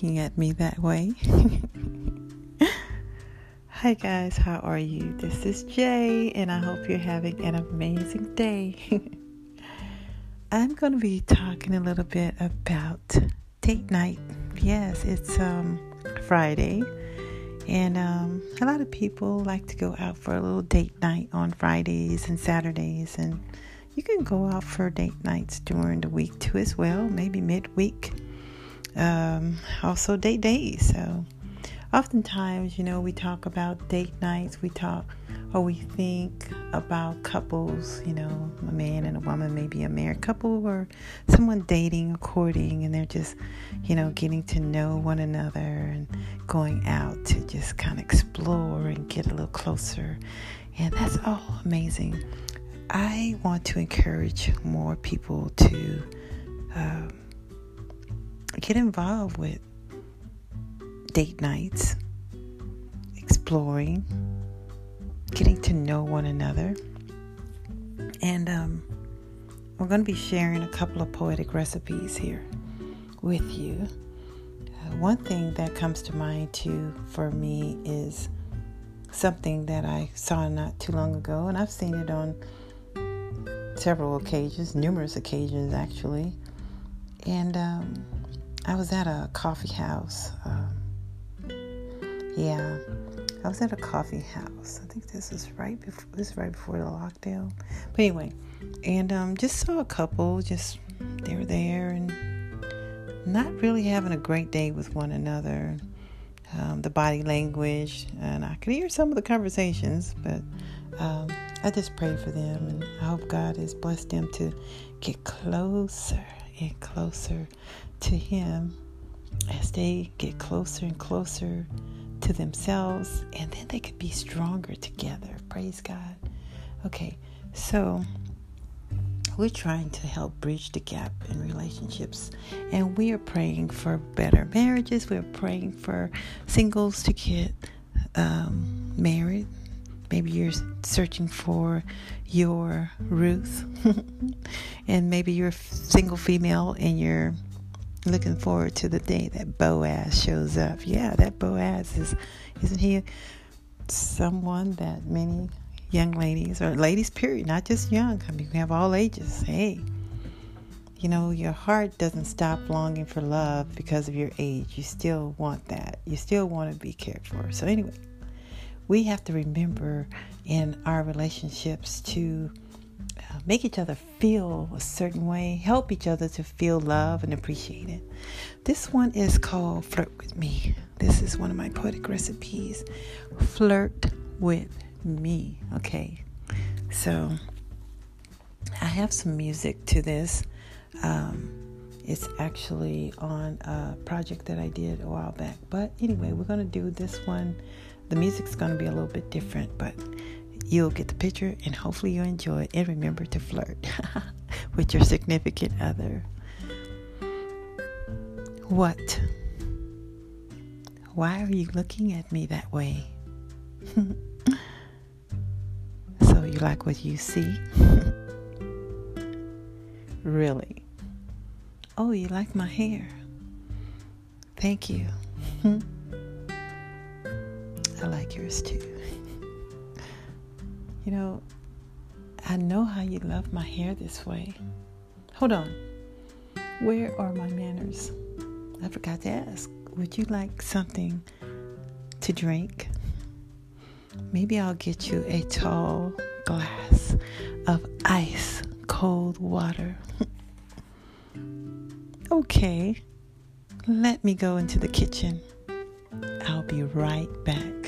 looking at me that way? Hi, guys, how are you? This is Jay, and I hope you're having an amazing day. I'm going to be talking a little bit about date night. Yes, it's um, Friday, and um, a lot of people like to go out for a little date night on Fridays and Saturdays, and you can go out for date nights during the week too, as well, maybe midweek. Um, also, date days. So, oftentimes, you know, we talk about date nights, we talk or we think about couples, you know, a man and a woman, maybe a married couple or someone dating or courting, and they're just, you know, getting to know one another and going out to just kind of explore and get a little closer. And that's all amazing. I want to encourage more people to um, get involved with date nights, exploring, getting to know one another. And um, we're going to be sharing a couple of poetic recipes here with you. Uh, one thing that comes to mind too for me is something that I saw not too long ago, and I've seen it on several occasions, numerous occasions actually. And um, I was at a coffee house. Um, yeah, I was at a coffee house. I think this was right before this right before the lockdown. But anyway, and um, just saw a couple. Just they were there and not really having a great day with one another. Um, the body language, and I could hear some of the conversations, but um, I just pray for them, and I hope God has blessed them to get closer and closer to Him as they get closer and closer to themselves, and then they could be stronger together. Praise God. Okay, so we're trying to help bridge the gap in relationships, and we are praying for better marriages. We're praying for singles to get um, married. Maybe you're searching for your Ruth, and maybe you're a single female and you're looking forward to the day that Boaz shows up. Yeah, that Boaz is, isn't he someone that many young ladies, or ladies, period, not just young, I mean, we have all ages. Hey, you know, your heart doesn't stop longing for love because of your age. You still want that. You still want to be cared for. So, anyway, we have to remember in our relationships to make each other feel a certain way, help each other to feel love and appreciate it. This one is called Flirt with Me. This is one of my poetic recipes. Flirt with me. Okay. So I have some music to this. Um, it's actually on a project that I did a while back. But anyway, we're going to do this one. The music's going to be a little bit different, but You'll get the picture and hopefully you'll enjoy it. And remember to flirt with your significant other. What? Why are you looking at me that way? so, you like what you see? really? Oh, you like my hair? Thank you. I like yours too. You know, I know how you love my hair this way. Hold on. Where are my manners? I forgot to ask. Would you like something to drink? Maybe I'll get you a tall glass of ice cold water. okay, let me go into the kitchen. I'll be right back.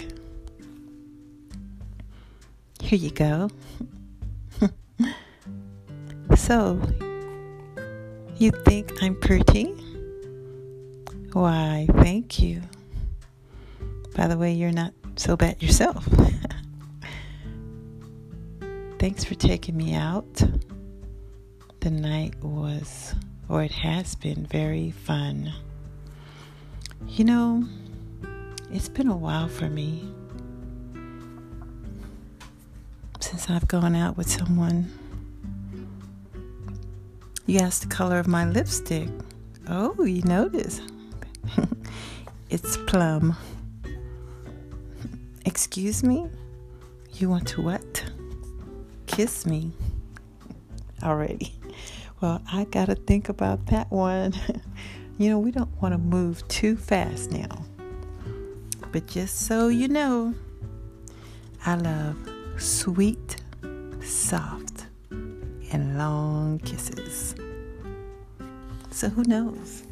Here you go. so, you think I'm pretty? Why, thank you. By the way, you're not so bad yourself. Thanks for taking me out. The night was, or it has been, very fun. You know, it's been a while for me since I've gone out with someone. You asked the color of my lipstick. Oh, you noticed. it's Plum. Excuse me? You want to what? Kiss me. Already. Well, I got to think about that one. you know, we don't want to move too fast now. But just so you know, I love sweet, soft, and long kisses. So who knows?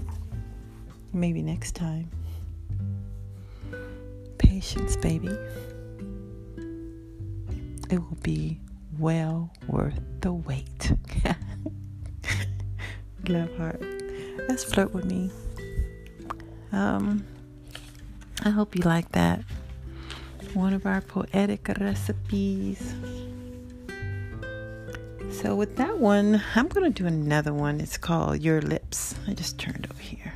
Maybe next time. Patience, baby. It will be well worth the wait. Love heart. Let's flirt with me. Um, I hope you like that. One of our poetic recipes. So, with that one, I'm going to do another one. It's called Your Lips. I just turned over here.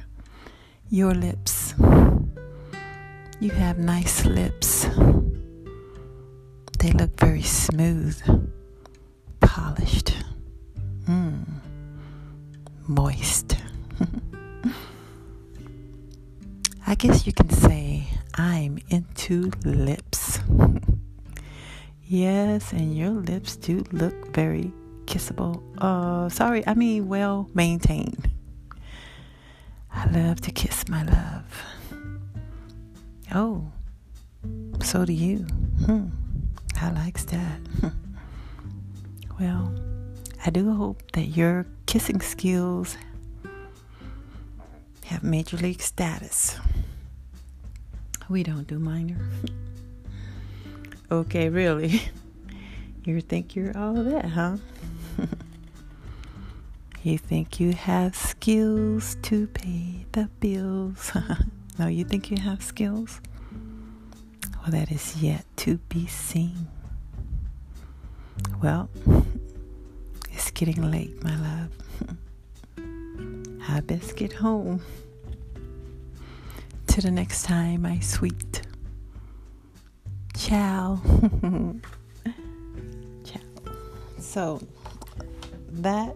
Your lips. You have nice lips. They look very smooth, polished, mm, moist. I guess you can say I'm into lips. yes, and your lips do look very kissable. Uh, sorry, I mean well maintained. I love to kiss my love. Oh, so do you. Hmm. I likes that. well, I do hope that your kissing skills have major league status. We don't do minor. okay, really. You think you're all that, huh? you think you have skills to pay the bills. no, you think you have skills? Well, that is yet to be seen. Well, it's getting late, my love. I best get home. Till the next time, my sweet. Ciao. Ciao. So, that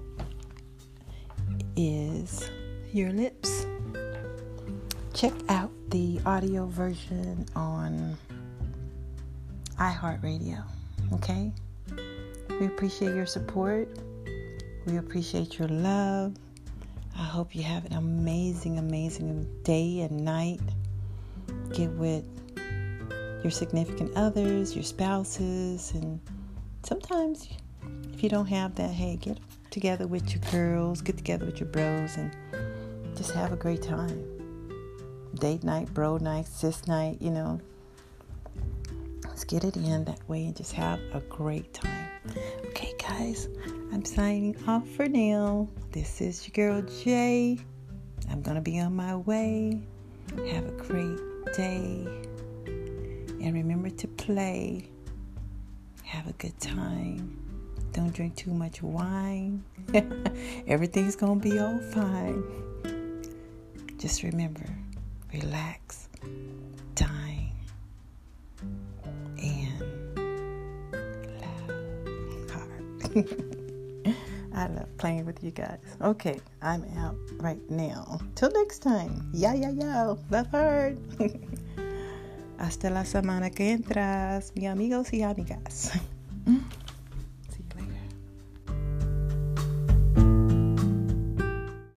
is your lips. Check out the audio version on iHeartRadio. Okay? We appreciate your support. We appreciate your love. I hope you have an amazing, amazing day and night. Get with your significant others, your spouses, and sometimes if you don't have that, hey, get together with your girls, get together with your bros, and just have a great time. Date night, bro night, sis night, you know. Let's get it in that way and just have a great time. Okay, guys, I'm signing off for now. This is your girl Jay. I'm going to be on my way. Have a great day. And remember to play. Have a good time. Don't drink too much wine. Everything's going to be all fine. Just remember relax, I love playing with you guys. Okay, I'm out right now. Till next time. Yeah, yeah, yeah. Love hard. Hasta la semana que entras, mi amigos y amigas.